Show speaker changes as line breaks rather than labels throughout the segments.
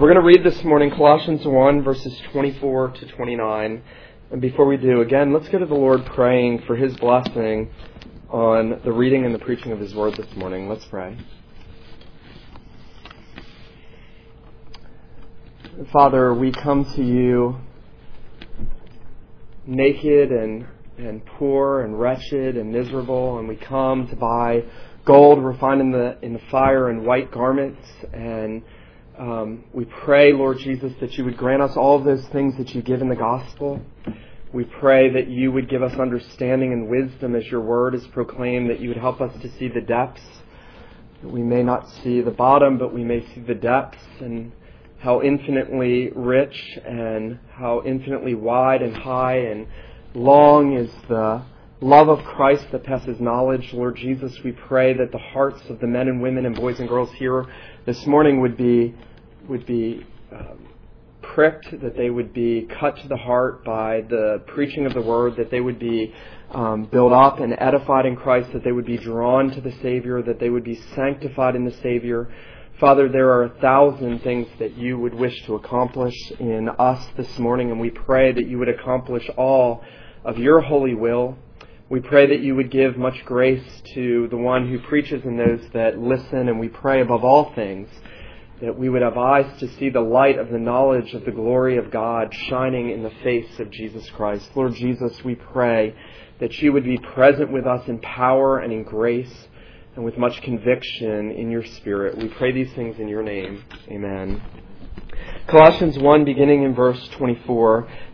We're going to read this morning Colossians 1, verses 24 to 29. And before we do, again, let's go to the Lord praying for His blessing on the reading and the preaching of His Word this morning. Let's pray. Father, we come to you naked and, and poor and wretched and miserable, and we come to buy gold refined in the, in the fire and white garments and um, we pray, Lord Jesus, that you would grant us all of those things that you give in the gospel. We pray that you would give us understanding and wisdom as your word is proclaimed, that you would help us to see the depths. We may not see the bottom, but we may see the depths and how infinitely rich and how infinitely wide and high and long is the love of Christ that passes knowledge. Lord Jesus, we pray that the hearts of the men and women and boys and girls here this morning would be would be um, pricked, that they would be cut to the heart by the preaching of the word, that they would be um, built up and edified in Christ, that they would be drawn to the Savior, that they would be sanctified in the Savior. Father, there are a thousand things that you would wish to accomplish in us this morning, and we pray that you would accomplish all of your holy will. We pray that you would give much grace to the one who preaches and those that listen, and we pray above all things that we would have eyes to see the light of the knowledge of the glory of God shining in the face of Jesus Christ. Lord Jesus, we pray that you would be present with us in power and in grace and with much conviction in your spirit. We pray these things in your name. Amen. Colossians 1, beginning in verse 24.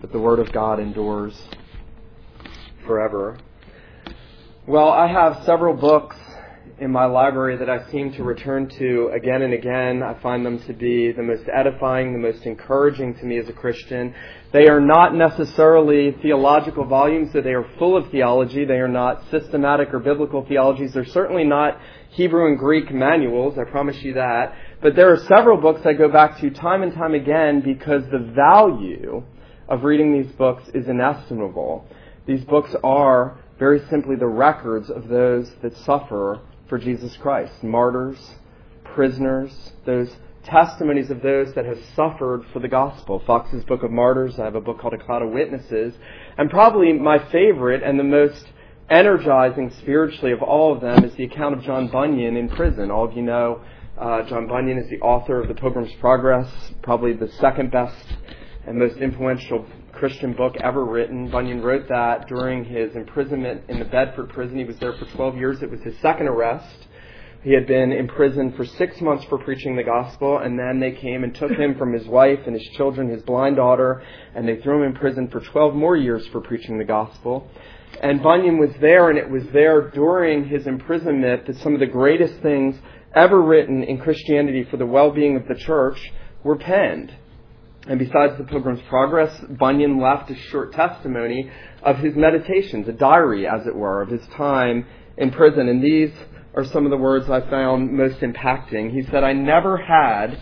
but the word of God endures forever. Well, I have several books in my library that I seem to return to again and again. I find them to be the most edifying, the most encouraging to me as a Christian. They are not necessarily theological volumes, so they are full of theology. They are not systematic or biblical theologies. They're certainly not Hebrew and Greek manuals, I promise you that. But there are several books I go back to time and time again because the value of reading these books is inestimable. These books are very simply the records of those that suffer for Jesus Christ martyrs, prisoners, those testimonies of those that have suffered for the gospel. Foxe's Book of Martyrs, I have a book called A Cloud of Witnesses, and probably my favorite and the most energizing spiritually of all of them is the account of John Bunyan in prison. All of you know uh, John Bunyan is the author of The Pilgrim's Progress, probably the second best and most influential Christian book ever written. Bunyan wrote that during his imprisonment in the Bedford prison. He was there for 12 years. It was his second arrest. He had been imprisoned for six months for preaching the gospel, and then they came and took him from his wife and his children, his blind daughter, and they threw him in prison for 12 more years for preaching the gospel. And Bunyan was there, and it was there during his imprisonment that some of the greatest things ever written in Christianity for the well being of the church were penned. And besides the Pilgrim's Progress, Bunyan left a short testimony of his meditations, a diary, as it were, of his time in prison. And these are some of the words I found most impacting. He said, I never had,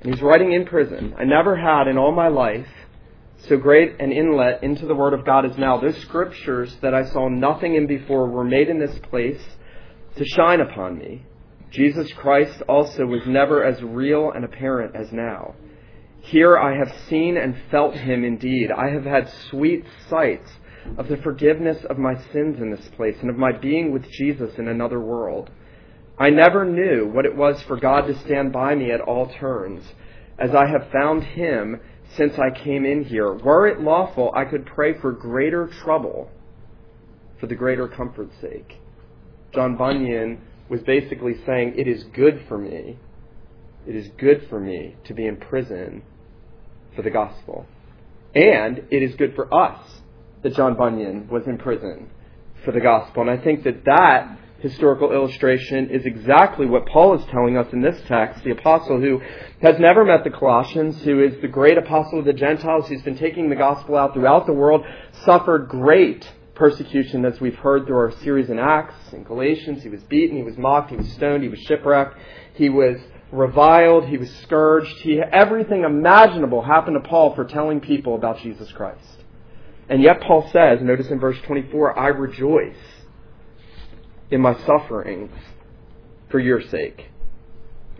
and he's writing in prison, I never had in all my life so great an inlet into the Word of God as now. Those scriptures that I saw nothing in before were made in this place to shine upon me. Jesus Christ also was never as real and apparent as now. Here I have seen and felt him indeed. I have had sweet sights of the forgiveness of my sins in this place and of my being with Jesus in another world. I never knew what it was for God to stand by me at all turns, as I have found him since I came in here. Were it lawful, I could pray for greater trouble for the greater comfort's sake. John Bunyan was basically saying, It is good for me. It is good for me to be in prison for the gospel. And it is good for us that John Bunyan was in prison for the gospel. And I think that that historical illustration is exactly what Paul is telling us in this text. The apostle who has never met the Colossians, who is the great apostle of the Gentiles, who's been taking the gospel out throughout the world, suffered great persecution as we've heard through our series in Acts and Galatians. He was beaten, he was mocked, he was stoned, he was shipwrecked, he was reviled, he was scourged. He, everything imaginable happened to Paul for telling people about Jesus Christ. And yet Paul says, notice in verse 24, I rejoice in my sufferings for your sake.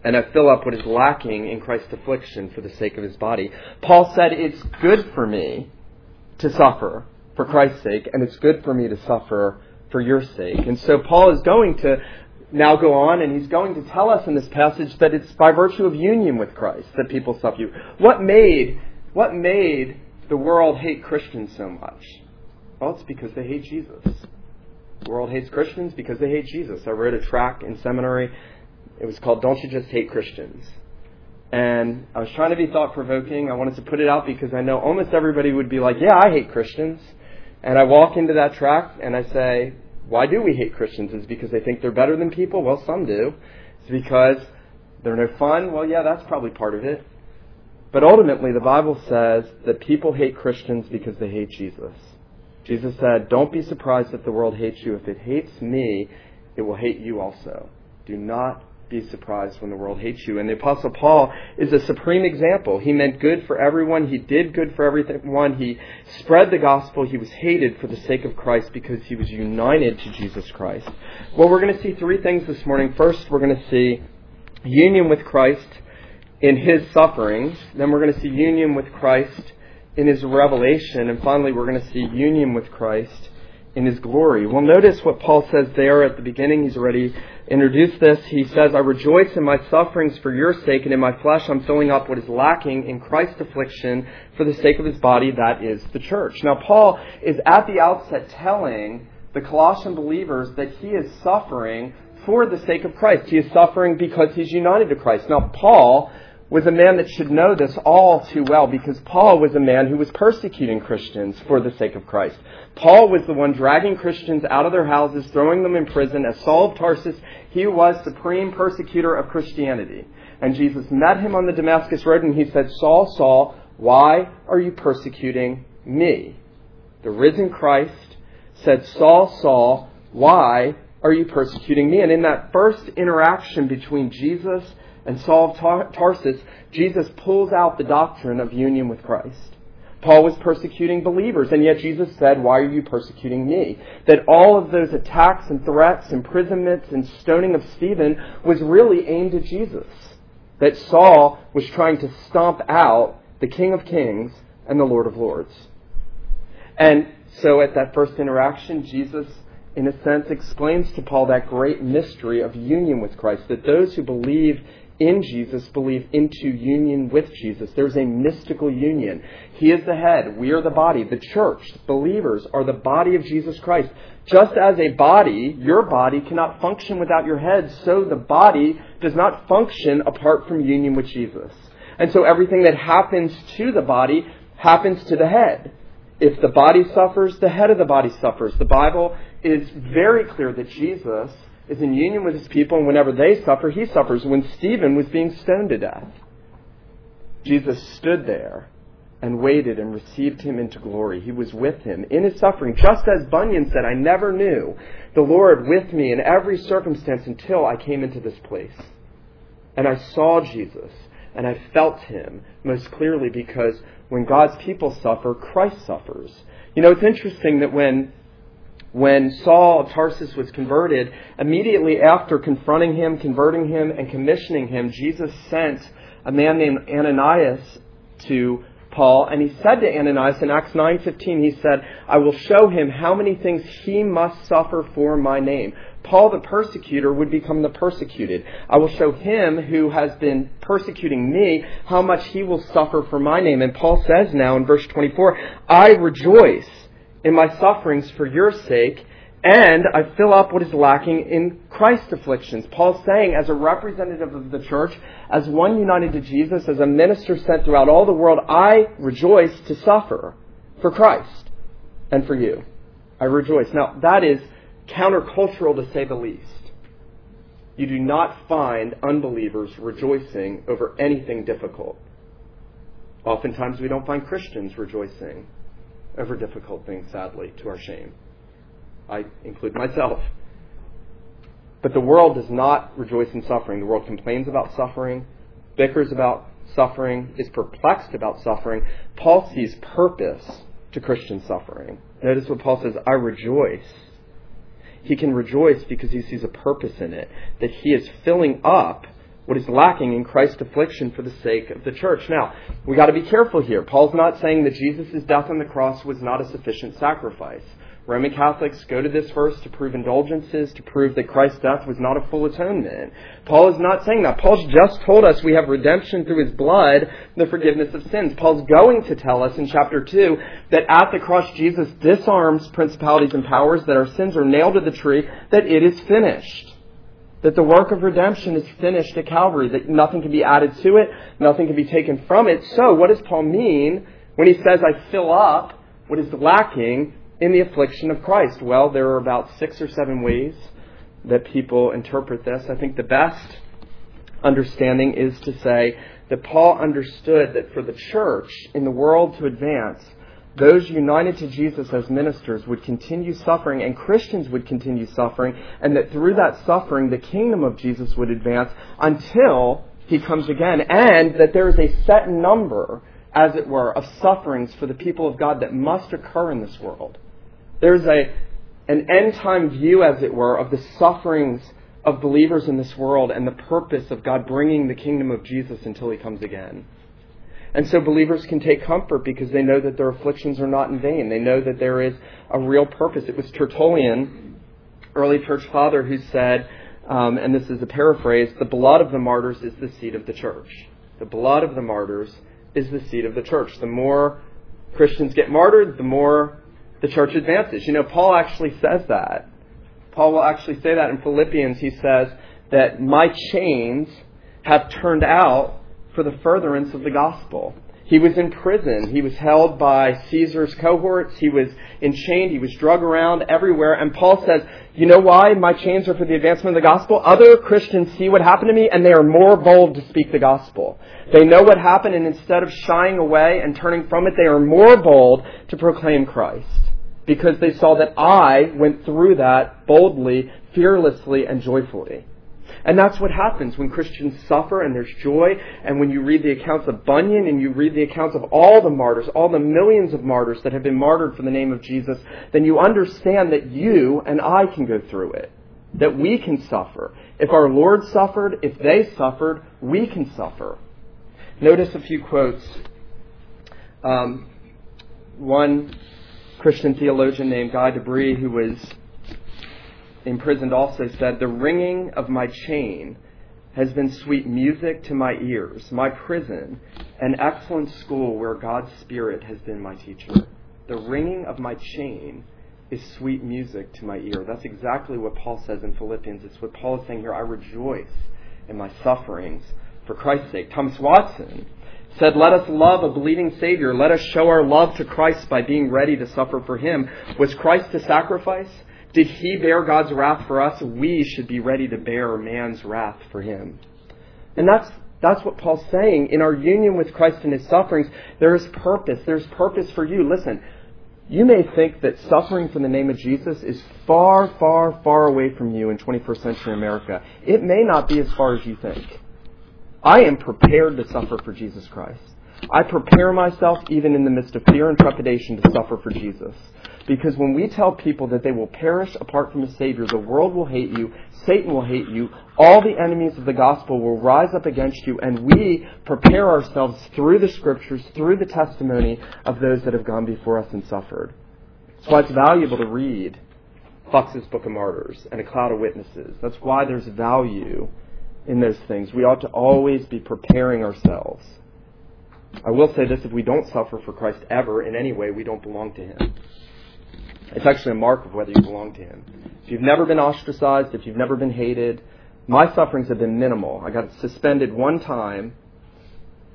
And I fill up what is lacking in Christ's affliction for the sake of his body. Paul said, It's good for me to suffer for Christ's sake, and it's good for me to suffer for your sake. And so Paul is going to now go on, and he's going to tell us in this passage that it's by virtue of union with Christ that people suffer you. What made what made the world hate Christians so much? Well, it's because they hate Jesus. The world hates Christians because they hate Jesus. I wrote a track in seminary. It was called Don't You Just Hate Christians? And I was trying to be thought provoking. I wanted to put it out because I know almost everybody would be like, Yeah, I hate Christians. And I walk into that track and I say, Why do we hate Christians? Is because they think they're better than people? Well, some do. It's because they're no fun? Well, yeah, that's probably part of it. But ultimately, the Bible says that people hate Christians because they hate Jesus. Jesus said, Don't be surprised if the world hates you. If it hates me, it will hate you also. Do not be surprised when the world hates you. And the Apostle Paul is a supreme example. He meant good for everyone. He did good for everyone. He spread the gospel. He was hated for the sake of Christ because he was united to Jesus Christ. Well, we're going to see three things this morning. First, we're going to see union with Christ in his sufferings. Then we're going to see union with Christ in his revelation. And finally, we're going to see union with Christ in his glory. Well, notice what Paul says there at the beginning. He's already introduced this. He says, I rejoice in my sufferings for your sake, and in my flesh I'm filling up what is lacking in Christ's affliction for the sake of his body, that is the church. Now, Paul is at the outset telling the Colossian believers that he is suffering for the sake of Christ. He is suffering because he's united to Christ. Now, Paul was a man that should know this all too well because Paul was a man who was persecuting Christians for the sake of Christ. Paul was the one dragging Christians out of their houses, throwing them in prison. As Saul of Tarsus, he was supreme persecutor of Christianity. And Jesus met him on the Damascus Road and he said, Saul, Saul, why are you persecuting me? The risen Christ said, Saul, Saul, why are you persecuting me? And in that first interaction between Jesus and Saul of Tar- Tarsus, Jesus pulls out the doctrine of union with Christ. Paul was persecuting believers, and yet Jesus said, Why are you persecuting me? That all of those attacks and threats, imprisonments, and stoning of Stephen was really aimed at Jesus. That Saul was trying to stomp out the King of Kings and the Lord of Lords. And so at that first interaction, Jesus, in a sense, explains to Paul that great mystery of union with Christ, that those who believe in Jesus believe into union with Jesus. There's a mystical union. He is the head. We are the body. The church, believers, are the body of Jesus Christ. Just as a body, your body cannot function without your head, so the body does not function apart from union with Jesus. And so everything that happens to the body happens to the head. If the body suffers, the head of the body suffers. The Bible is very clear that Jesus is in union with his people, and whenever they suffer, he suffers. When Stephen was being stoned to death, Jesus stood there and waited and received him into glory. He was with him in his suffering, just as Bunyan said, I never knew the Lord with me in every circumstance until I came into this place. And I saw Jesus, and I felt him most clearly because when God's people suffer, Christ suffers. You know, it's interesting that when when Saul of Tarsus was converted, immediately after confronting him, converting him, and commissioning him, Jesus sent a man named Ananias to Paul, and he said to Ananias in Acts 9:15, he said, "I will show him how many things he must suffer for my name." Paul the persecutor would become the persecuted. I will show him who has been persecuting me how much he will suffer for my name. And Paul says now in verse 24, I rejoice in my sufferings for your sake, and I fill up what is lacking in Christ's afflictions. Paul's saying, as a representative of the church, as one united to Jesus, as a minister sent throughout all the world, I rejoice to suffer for Christ and for you. I rejoice. Now, that is countercultural to say the least. You do not find unbelievers rejoicing over anything difficult. Oftentimes, we don't find Christians rejoicing over difficult things, sadly, to our shame. I include myself. But the world does not rejoice in suffering. The world complains about suffering, bickers about suffering, is perplexed about suffering. Paul sees purpose to Christian suffering. Notice what Paul says I rejoice he can rejoice because he sees a purpose in it, that he is filling up what is lacking in Christ's affliction for the sake of the church. Now, we got to be careful here. Paul's not saying that Jesus' death on the cross was not a sufficient sacrifice. Roman Catholics go to this verse to prove indulgences, to prove that Christ's death was not a full atonement. Paul is not saying that. Paul's just told us we have redemption through his blood, the forgiveness of sins. Paul's going to tell us in chapter 2 that at the cross Jesus disarms principalities and powers, that our sins are nailed to the tree, that it is finished. That the work of redemption is finished at Calvary, that nothing can be added to it, nothing can be taken from it. So, what does Paul mean when he says, I fill up what is lacking in the affliction of Christ? Well, there are about six or seven ways that people interpret this. I think the best understanding is to say that Paul understood that for the church in the world to advance, those united to Jesus as ministers would continue suffering and Christians would continue suffering, and that through that suffering, the kingdom of Jesus would advance until he comes again, and that there is a set number, as it were, of sufferings for the people of God that must occur in this world. There's a, an end time view, as it were, of the sufferings of believers in this world and the purpose of God bringing the kingdom of Jesus until he comes again. And so believers can take comfort because they know that their afflictions are not in vain. They know that there is a real purpose. It was Tertullian, early church father, who said, um, and this is a paraphrase, the blood of the martyrs is the seed of the church. The blood of the martyrs is the seed of the church. The more Christians get martyred, the more the church advances. You know, Paul actually says that. Paul will actually say that in Philippians. He says that my chains have turned out for the furtherance of the gospel. He was in prison. He was held by Caesar's cohorts. He was enchained. He was drug around everywhere. And Paul says, You know why my chains are for the advancement of the gospel? Other Christians see what happened to me and they are more bold to speak the gospel. They know what happened and instead of shying away and turning from it, they are more bold to proclaim Christ because they saw that I went through that boldly, fearlessly, and joyfully. And that's what happens when Christians suffer and there's joy. And when you read the accounts of Bunyan and you read the accounts of all the martyrs, all the millions of martyrs that have been martyred for the name of Jesus, then you understand that you and I can go through it. That we can suffer. If our Lord suffered, if they suffered, we can suffer. Notice a few quotes. Um, one Christian theologian named Guy de Brès, who was imprisoned, also said, The ringing of my chain has been sweet music to my ears, my prison, an excellent school where God's Spirit has been my teacher. The ringing of my chain is sweet music to my ear. That's exactly what Paul says in Philippians. It's what Paul is saying here. I rejoice in my sufferings for Christ's sake. Thomas Watson said, Let us love a believing Savior. Let us show our love to Christ by being ready to suffer for Him. Was Christ a sacrifice? Did He bear God's wrath for us? We should be ready to bear man's wrath for Him. And that's, that's what Paul's saying. In our union with Christ and His sufferings, there is purpose. There's purpose for you. Listen, you may think that suffering for the name of Jesus is far, far, far away from you in 21st century America. It may not be as far as you think. I am prepared to suffer for Jesus Christ. I prepare myself even in the midst of fear and trepidation to suffer for Jesus. Because when we tell people that they will perish apart from a Savior, the world will hate you, Satan will hate you, all the enemies of the gospel will rise up against you, and we prepare ourselves through the scriptures, through the testimony of those that have gone before us and suffered. That's why it's valuable to read Foxe's Book of Martyrs and A Cloud of Witnesses. That's why there's value in those things. We ought to always be preparing ourselves. I will say this if we don't suffer for Christ ever in any way, we don't belong to Him. It's actually a mark of whether you belong to Him. If you've never been ostracized, if you've never been hated, my sufferings have been minimal. I got suspended one time.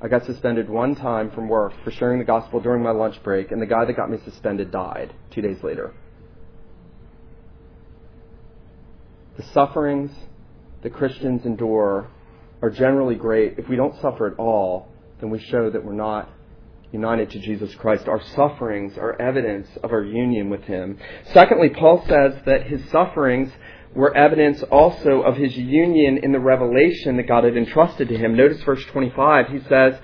I got suspended one time from work for sharing the gospel during my lunch break, and the guy that got me suspended died two days later. The sufferings that Christians endure are generally great. If we don't suffer at all, then we show that we're not united to Jesus Christ. Our sufferings are evidence of our union with Him. Secondly, Paul says that his sufferings were evidence also of his union in the revelation that God had entrusted to him. Notice verse 25. He says,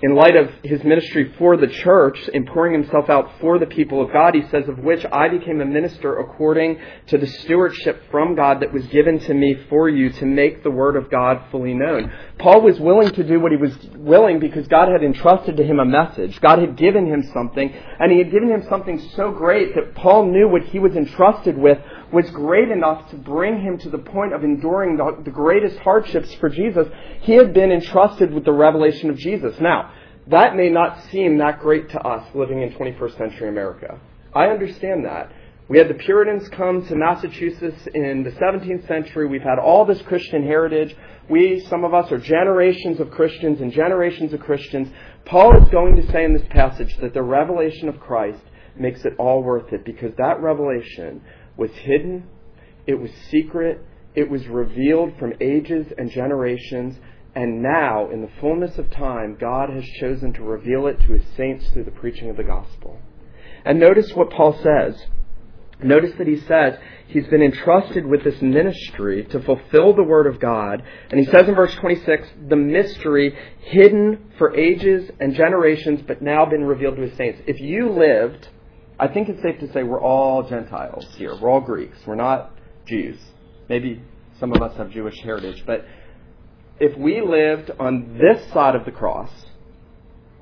in light of his ministry for the church, in pouring himself out for the people of God, he says, of which I became a minister according to the stewardship from God that was given to me for you to make the word of God fully known. Paul was willing to do what he was willing because God had entrusted to him a message. God had given him something, and he had given him something so great that Paul knew what he was entrusted with was great enough to bring him to the point of enduring the, the greatest hardships for Jesus. He had been entrusted with the revelation of Jesus. Now, that may not seem that great to us living in 21st century America. I understand that. We had the Puritans come to Massachusetts in the 17th century. We've had all this Christian heritage. We, some of us, are generations of Christians and generations of Christians. Paul is going to say in this passage that the revelation of Christ makes it all worth it because that revelation was hidden, it was secret, it was revealed from ages and generations, and now, in the fullness of time, God has chosen to reveal it to his saints through the preaching of the gospel. And notice what Paul says. Notice that he says he's been entrusted with this ministry to fulfill the word of God. And he says in verse 26, the mystery hidden for ages and generations, but now been revealed to his saints. If you lived I think it's safe to say we're all Gentiles here. We're all Greeks. We're not Jews. Maybe some of us have Jewish heritage. But if we lived on this side of the cross,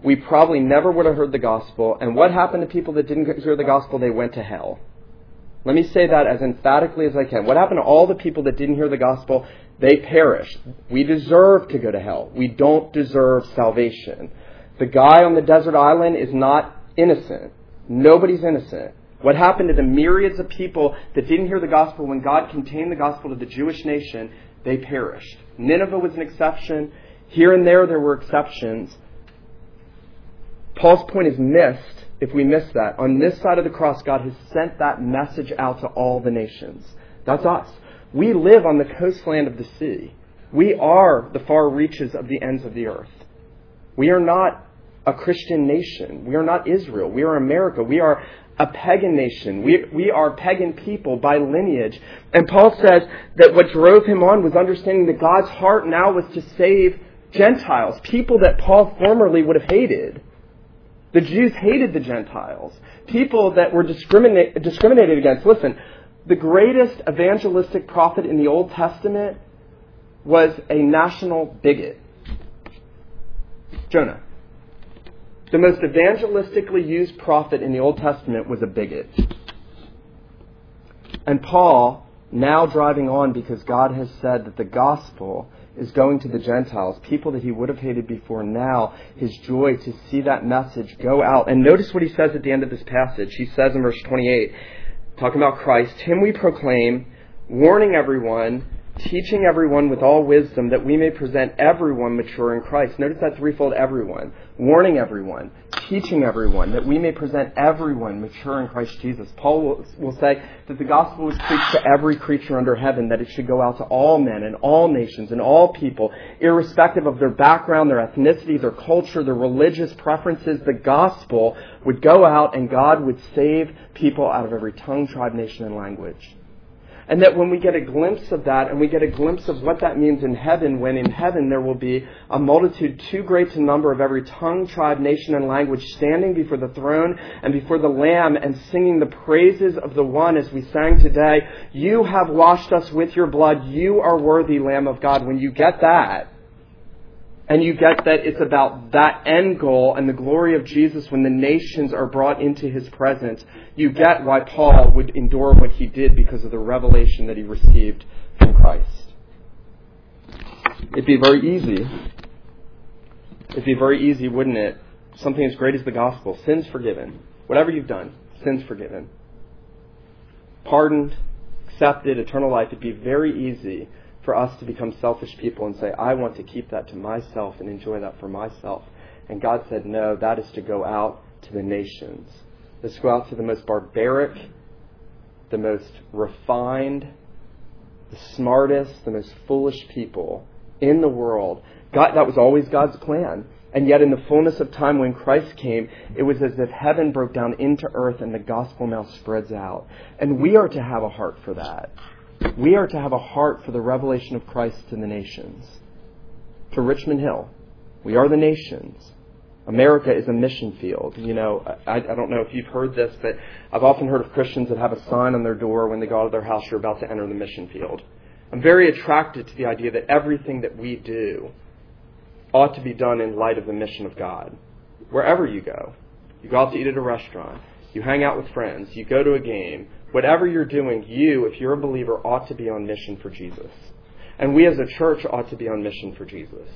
we probably never would have heard the gospel. And what happened to people that didn't hear the gospel? They went to hell. Let me say that as emphatically as I can. What happened to all the people that didn't hear the gospel? They perished. We deserve to go to hell. We don't deserve salvation. The guy on the desert island is not innocent. Nobody's innocent. What happened to the myriads of people that didn't hear the gospel when God contained the gospel to the Jewish nation? They perished. Nineveh was an exception. Here and there, there were exceptions. Paul's point is missed if we miss that. On this side of the cross, God has sent that message out to all the nations. That's us. We live on the coastland of the sea. We are the far reaches of the ends of the earth. We are not a Christian nation. We are not Israel. We are America. We are a pagan nation. We, we are pagan people by lineage. And Paul says that what drove him on was understanding that God's heart now was to save Gentiles, people that Paul formerly would have hated. The Jews hated the Gentiles, people that were discriminate, discriminated against. Listen, the greatest evangelistic prophet in the Old Testament was a national bigot Jonah. The most evangelistically used prophet in the Old Testament was a bigot. And Paul, now driving on because God has said that the gospel is going to the Gentiles, people that he would have hated before, now his joy to see that message go out. And notice what he says at the end of this passage. He says in verse 28, talking about Christ, Him we proclaim, warning everyone teaching everyone with all wisdom that we may present everyone mature in Christ. Notice that threefold everyone. Warning everyone, teaching everyone that we may present everyone mature in Christ Jesus. Paul will, will say that the gospel was preached to every creature under heaven, that it should go out to all men and all nations and all people, irrespective of their background, their ethnicity, their culture, their religious preferences. The gospel would go out and God would save people out of every tongue, tribe, nation, and language. And that when we get a glimpse of that and we get a glimpse of what that means in heaven, when in heaven there will be a multitude too great to number of every tongue, tribe, nation, and language standing before the throne and before the Lamb and singing the praises of the one as we sang today, you have washed us with your blood. You are worthy, Lamb of God. When you get that, and you get that it's about that end goal and the glory of Jesus when the nations are brought into his presence. You get why Paul would endure what he did because of the revelation that he received from Christ. It'd be very easy. It'd be very easy, wouldn't it? Something as great as the gospel. Sins forgiven. Whatever you've done, sins forgiven. Pardoned, accepted, eternal life. It'd be very easy for us to become selfish people and say, I want to keep that to myself and enjoy that for myself. And God said, no, that is to go out to the nations. Let's go out to the most barbaric, the most refined, the smartest, the most foolish people in the world. God, that was always God's plan. And yet, in the fullness of time, when Christ came, it was as if heaven broke down into earth and the gospel now spreads out. And we are to have a heart for that. We are to have a heart for the revelation of Christ to the nations. To Richmond Hill. We are the nations. America is a mission field. You know, I, I don't know if you've heard this, but I've often heard of Christians that have a sign on their door when they go out of their house, you're about to enter the mission field. I'm very attracted to the idea that everything that we do ought to be done in light of the mission of God. Wherever you go, you go out to eat at a restaurant, you hang out with friends, you go to a game, whatever you're doing, you, if you're a believer, ought to be on mission for Jesus. And we as a church ought to be on mission for Jesus.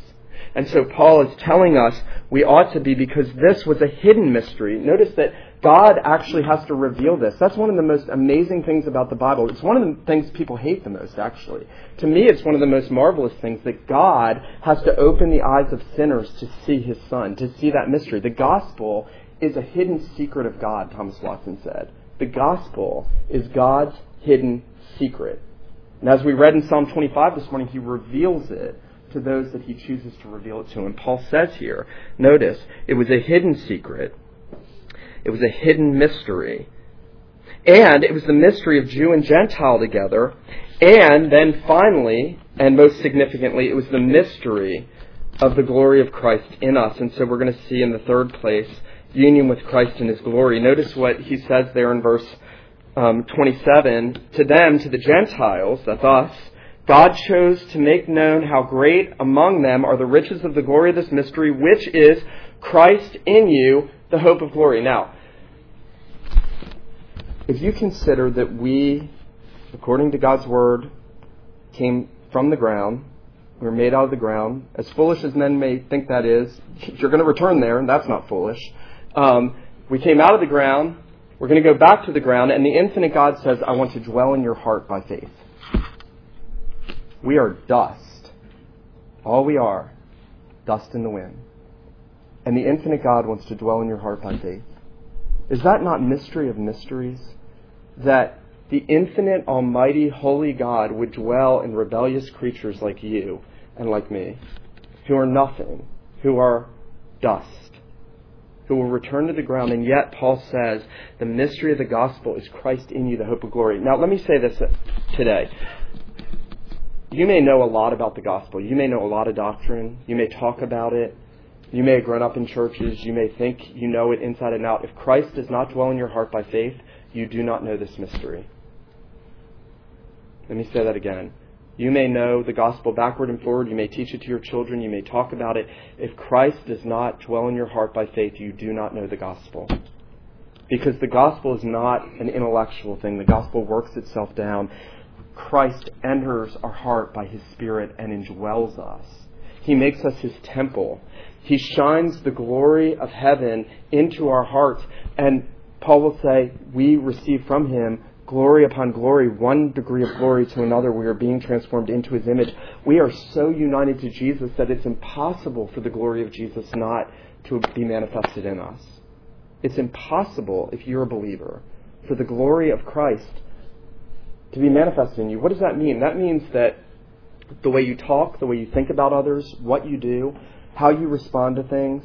And so Paul is telling us we ought to be because this was a hidden mystery. Notice that God actually has to reveal this. That's one of the most amazing things about the Bible. It's one of the things people hate the most, actually. To me, it's one of the most marvelous things that God has to open the eyes of sinners to see his son, to see that mystery. The gospel is a hidden secret of God, Thomas Watson said. The gospel is God's hidden secret. And as we read in Psalm 25 this morning, he reveals it to those that he chooses to reveal it to. And Paul says here, notice, it was a hidden secret. It was a hidden mystery. And it was the mystery of Jew and Gentile together. And then finally, and most significantly, it was the mystery of the glory of Christ in us. And so we're going to see in the third place union with Christ in his glory. Notice what he says there in verse um, 27 To them, to the Gentiles, that's us, God chose to make known how great among them are the riches of the glory of this mystery, which is Christ in you, the hope of glory. Now, if you consider that we, according to God's word, came from the ground, we were made out of the ground, as foolish as men may think that is, you're going to return there, and that's not foolish. Um, we came out of the ground, we're going to go back to the ground, and the infinite God says, I want to dwell in your heart by faith. We are dust. All we are, dust in the wind. And the infinite God wants to dwell in your heart by faith. Is that not mystery of mysteries? That the infinite, almighty, holy God would dwell in rebellious creatures like you and like me, who are nothing, who are dust, who will return to the ground. And yet, Paul says, the mystery of the gospel is Christ in you, the hope of glory. Now, let me say this today. You may know a lot about the gospel. You may know a lot of doctrine. You may talk about it. You may have grown up in churches. You may think you know it inside and out. If Christ does not dwell in your heart by faith, you do not know this mystery. Let me say that again. You may know the gospel backward and forward. You may teach it to your children. You may talk about it. If Christ does not dwell in your heart by faith, you do not know the gospel. Because the gospel is not an intellectual thing. The gospel works itself down. Christ enters our heart by his Spirit and indwells us. He makes us his temple. He shines the glory of heaven into our hearts. And Paul will say, we receive from him glory upon glory, one degree of glory to another. We are being transformed into his image. We are so united to Jesus that it's impossible for the glory of Jesus not to be manifested in us. It's impossible, if you're a believer, for the glory of Christ to be manifested in you. What does that mean? That means that the way you talk, the way you think about others, what you do, how you respond to things,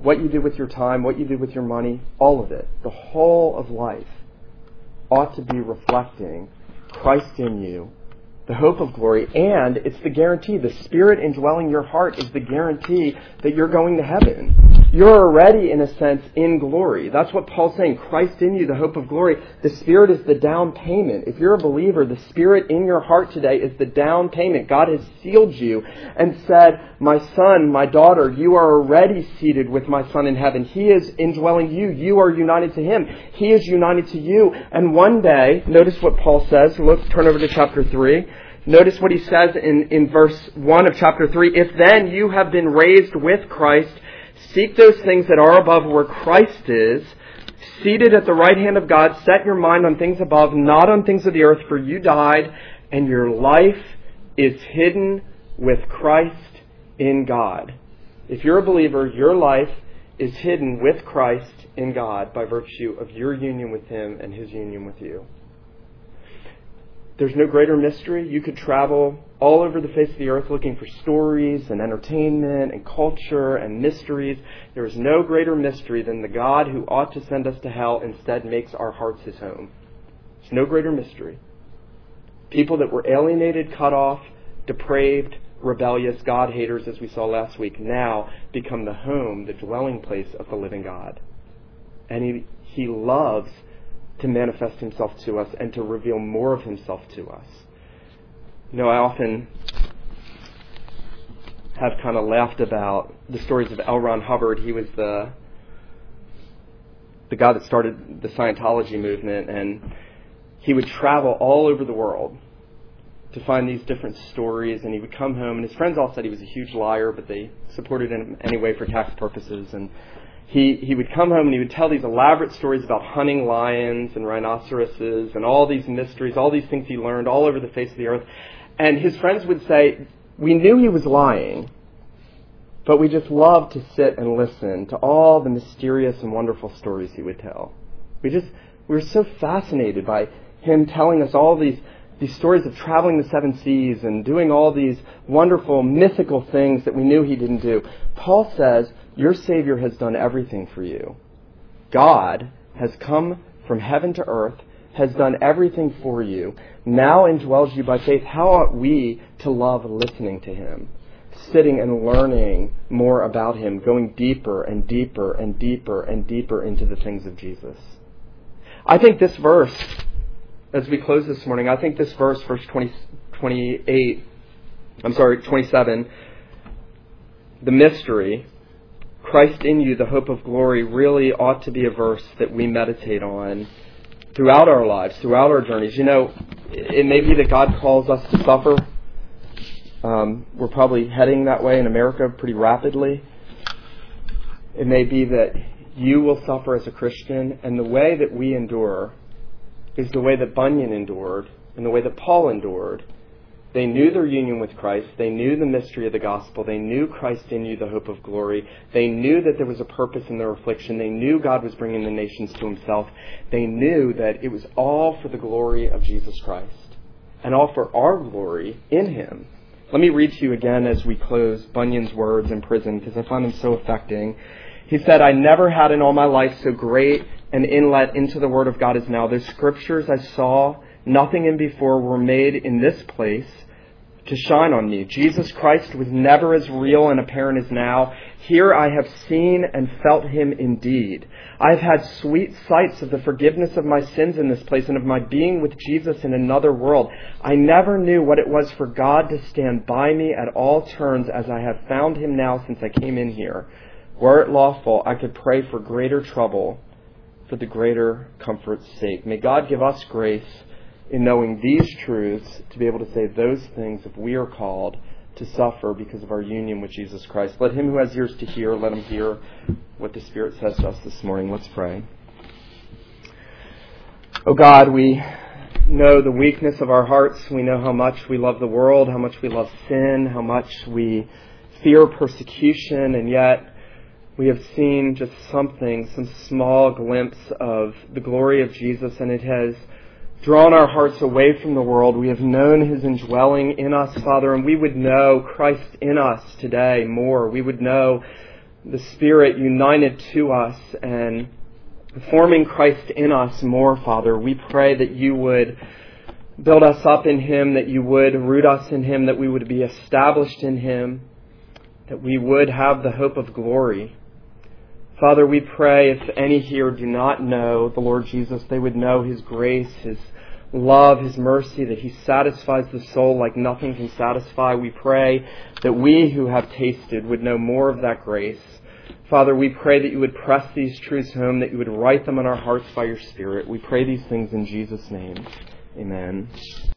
what you do with your time, what you do with your money, all of it, the whole of life ought to be reflecting Christ in you, the hope of glory, and it's the guarantee. The Spirit indwelling your heart is the guarantee that you're going to heaven. You're already, in a sense, in glory. That's what Paul's saying. Christ in you, the hope of glory. The Spirit is the down payment. If you're a believer, the Spirit in your heart today is the down payment. God has sealed you and said, My son, my daughter, you are already seated with my son in heaven. He is indwelling you. You are united to him. He is united to you. And one day, notice what Paul says. Look, turn over to chapter 3. Notice what he says in, in verse 1 of chapter 3. If then you have been raised with Christ, seek those things that are above where Christ is, seated at the right hand of God, set your mind on things above, not on things of the earth, for you died, and your life is hidden with Christ in God. If you're a believer, your life is hidden with Christ in God by virtue of your union with Him and His union with you. There's no greater mystery. You could travel all over the face of the earth looking for stories and entertainment and culture and mysteries. There is no greater mystery than the God who ought to send us to hell instead makes our hearts his home. There's no greater mystery. People that were alienated, cut off, depraved, rebellious, God haters, as we saw last week, now become the home, the dwelling place of the living God. And he, he loves to manifest himself to us and to reveal more of himself to us. You know, I often have kind of laughed about the stories of L. Ron Hubbard. He was the the guy that started the Scientology movement, and he would travel all over the world to find these different stories. And he would come home, and his friends all said he was a huge liar, but they supported him anyway for tax purposes. And he, he would come home and he would tell these elaborate stories about hunting lions and rhinoceroses and all these mysteries, all these things he learned all over the face of the earth. And his friends would say, We knew he was lying, but we just loved to sit and listen to all the mysterious and wonderful stories he would tell. We just, we were so fascinated by him telling us all these, these stories of traveling the seven seas and doing all these wonderful mythical things that we knew he didn't do. Paul says, your Savior has done everything for you. God has come from heaven to earth, has done everything for you, now indwells you by faith. How ought we to love listening to Him? Sitting and learning more about Him, going deeper and deeper and deeper and deeper into the things of Jesus. I think this verse, as we close this morning, I think this verse, verse 20, 28, I'm sorry, 27, the mystery Christ in you, the hope of glory, really ought to be a verse that we meditate on throughout our lives, throughout our journeys. You know, it may be that God calls us to suffer. Um, we're probably heading that way in America pretty rapidly. It may be that you will suffer as a Christian, and the way that we endure is the way that Bunyan endured and the way that Paul endured they knew their union with Christ. They knew the mystery of the gospel. They knew Christ in you, the hope of glory. They knew that there was a purpose in their affliction. They knew God was bringing the nations to himself. They knew that it was all for the glory of Jesus Christ and all for our glory in him. Let me read to you again as we close Bunyan's words in prison because I find them so affecting. He said, I never had in all my life so great an inlet into the Word of God as now. The scriptures I saw nothing in before were made in this place to shine on me. Jesus Christ was never as real and apparent as now. Here I have seen and felt him indeed. I have had sweet sights of the forgiveness of my sins in this place and of my being with Jesus in another world. I never knew what it was for God to stand by me at all turns as I have found him now since I came in here. Were it lawful, I could pray for greater trouble for the greater comfort's sake. May God give us grace in knowing these truths to be able to say those things if we are called to suffer because of our union with Jesus Christ. Let him who has ears to hear, let him hear what the Spirit says to us this morning. Let's pray. Oh God, we know the weakness of our hearts. We know how much we love the world, how much we love sin, how much we fear persecution, and yet we have seen just something, some small glimpse of the glory of Jesus, and it has drawn our hearts away from the world. We have known His indwelling in us, Father, and we would know Christ in us today more. We would know the Spirit united to us and forming Christ in us more, Father. We pray that you would build us up in Him, that you would root us in Him, that we would be established in Him, that we would have the hope of glory. Father, we pray if any here do not know the Lord Jesus, they would know His grace, His love, His mercy, that He satisfies the soul like nothing can satisfy. We pray that we who have tasted would know more of that grace. Father, we pray that you would press these truths home, that you would write them on our hearts by your Spirit. We pray these things in Jesus' name. Amen.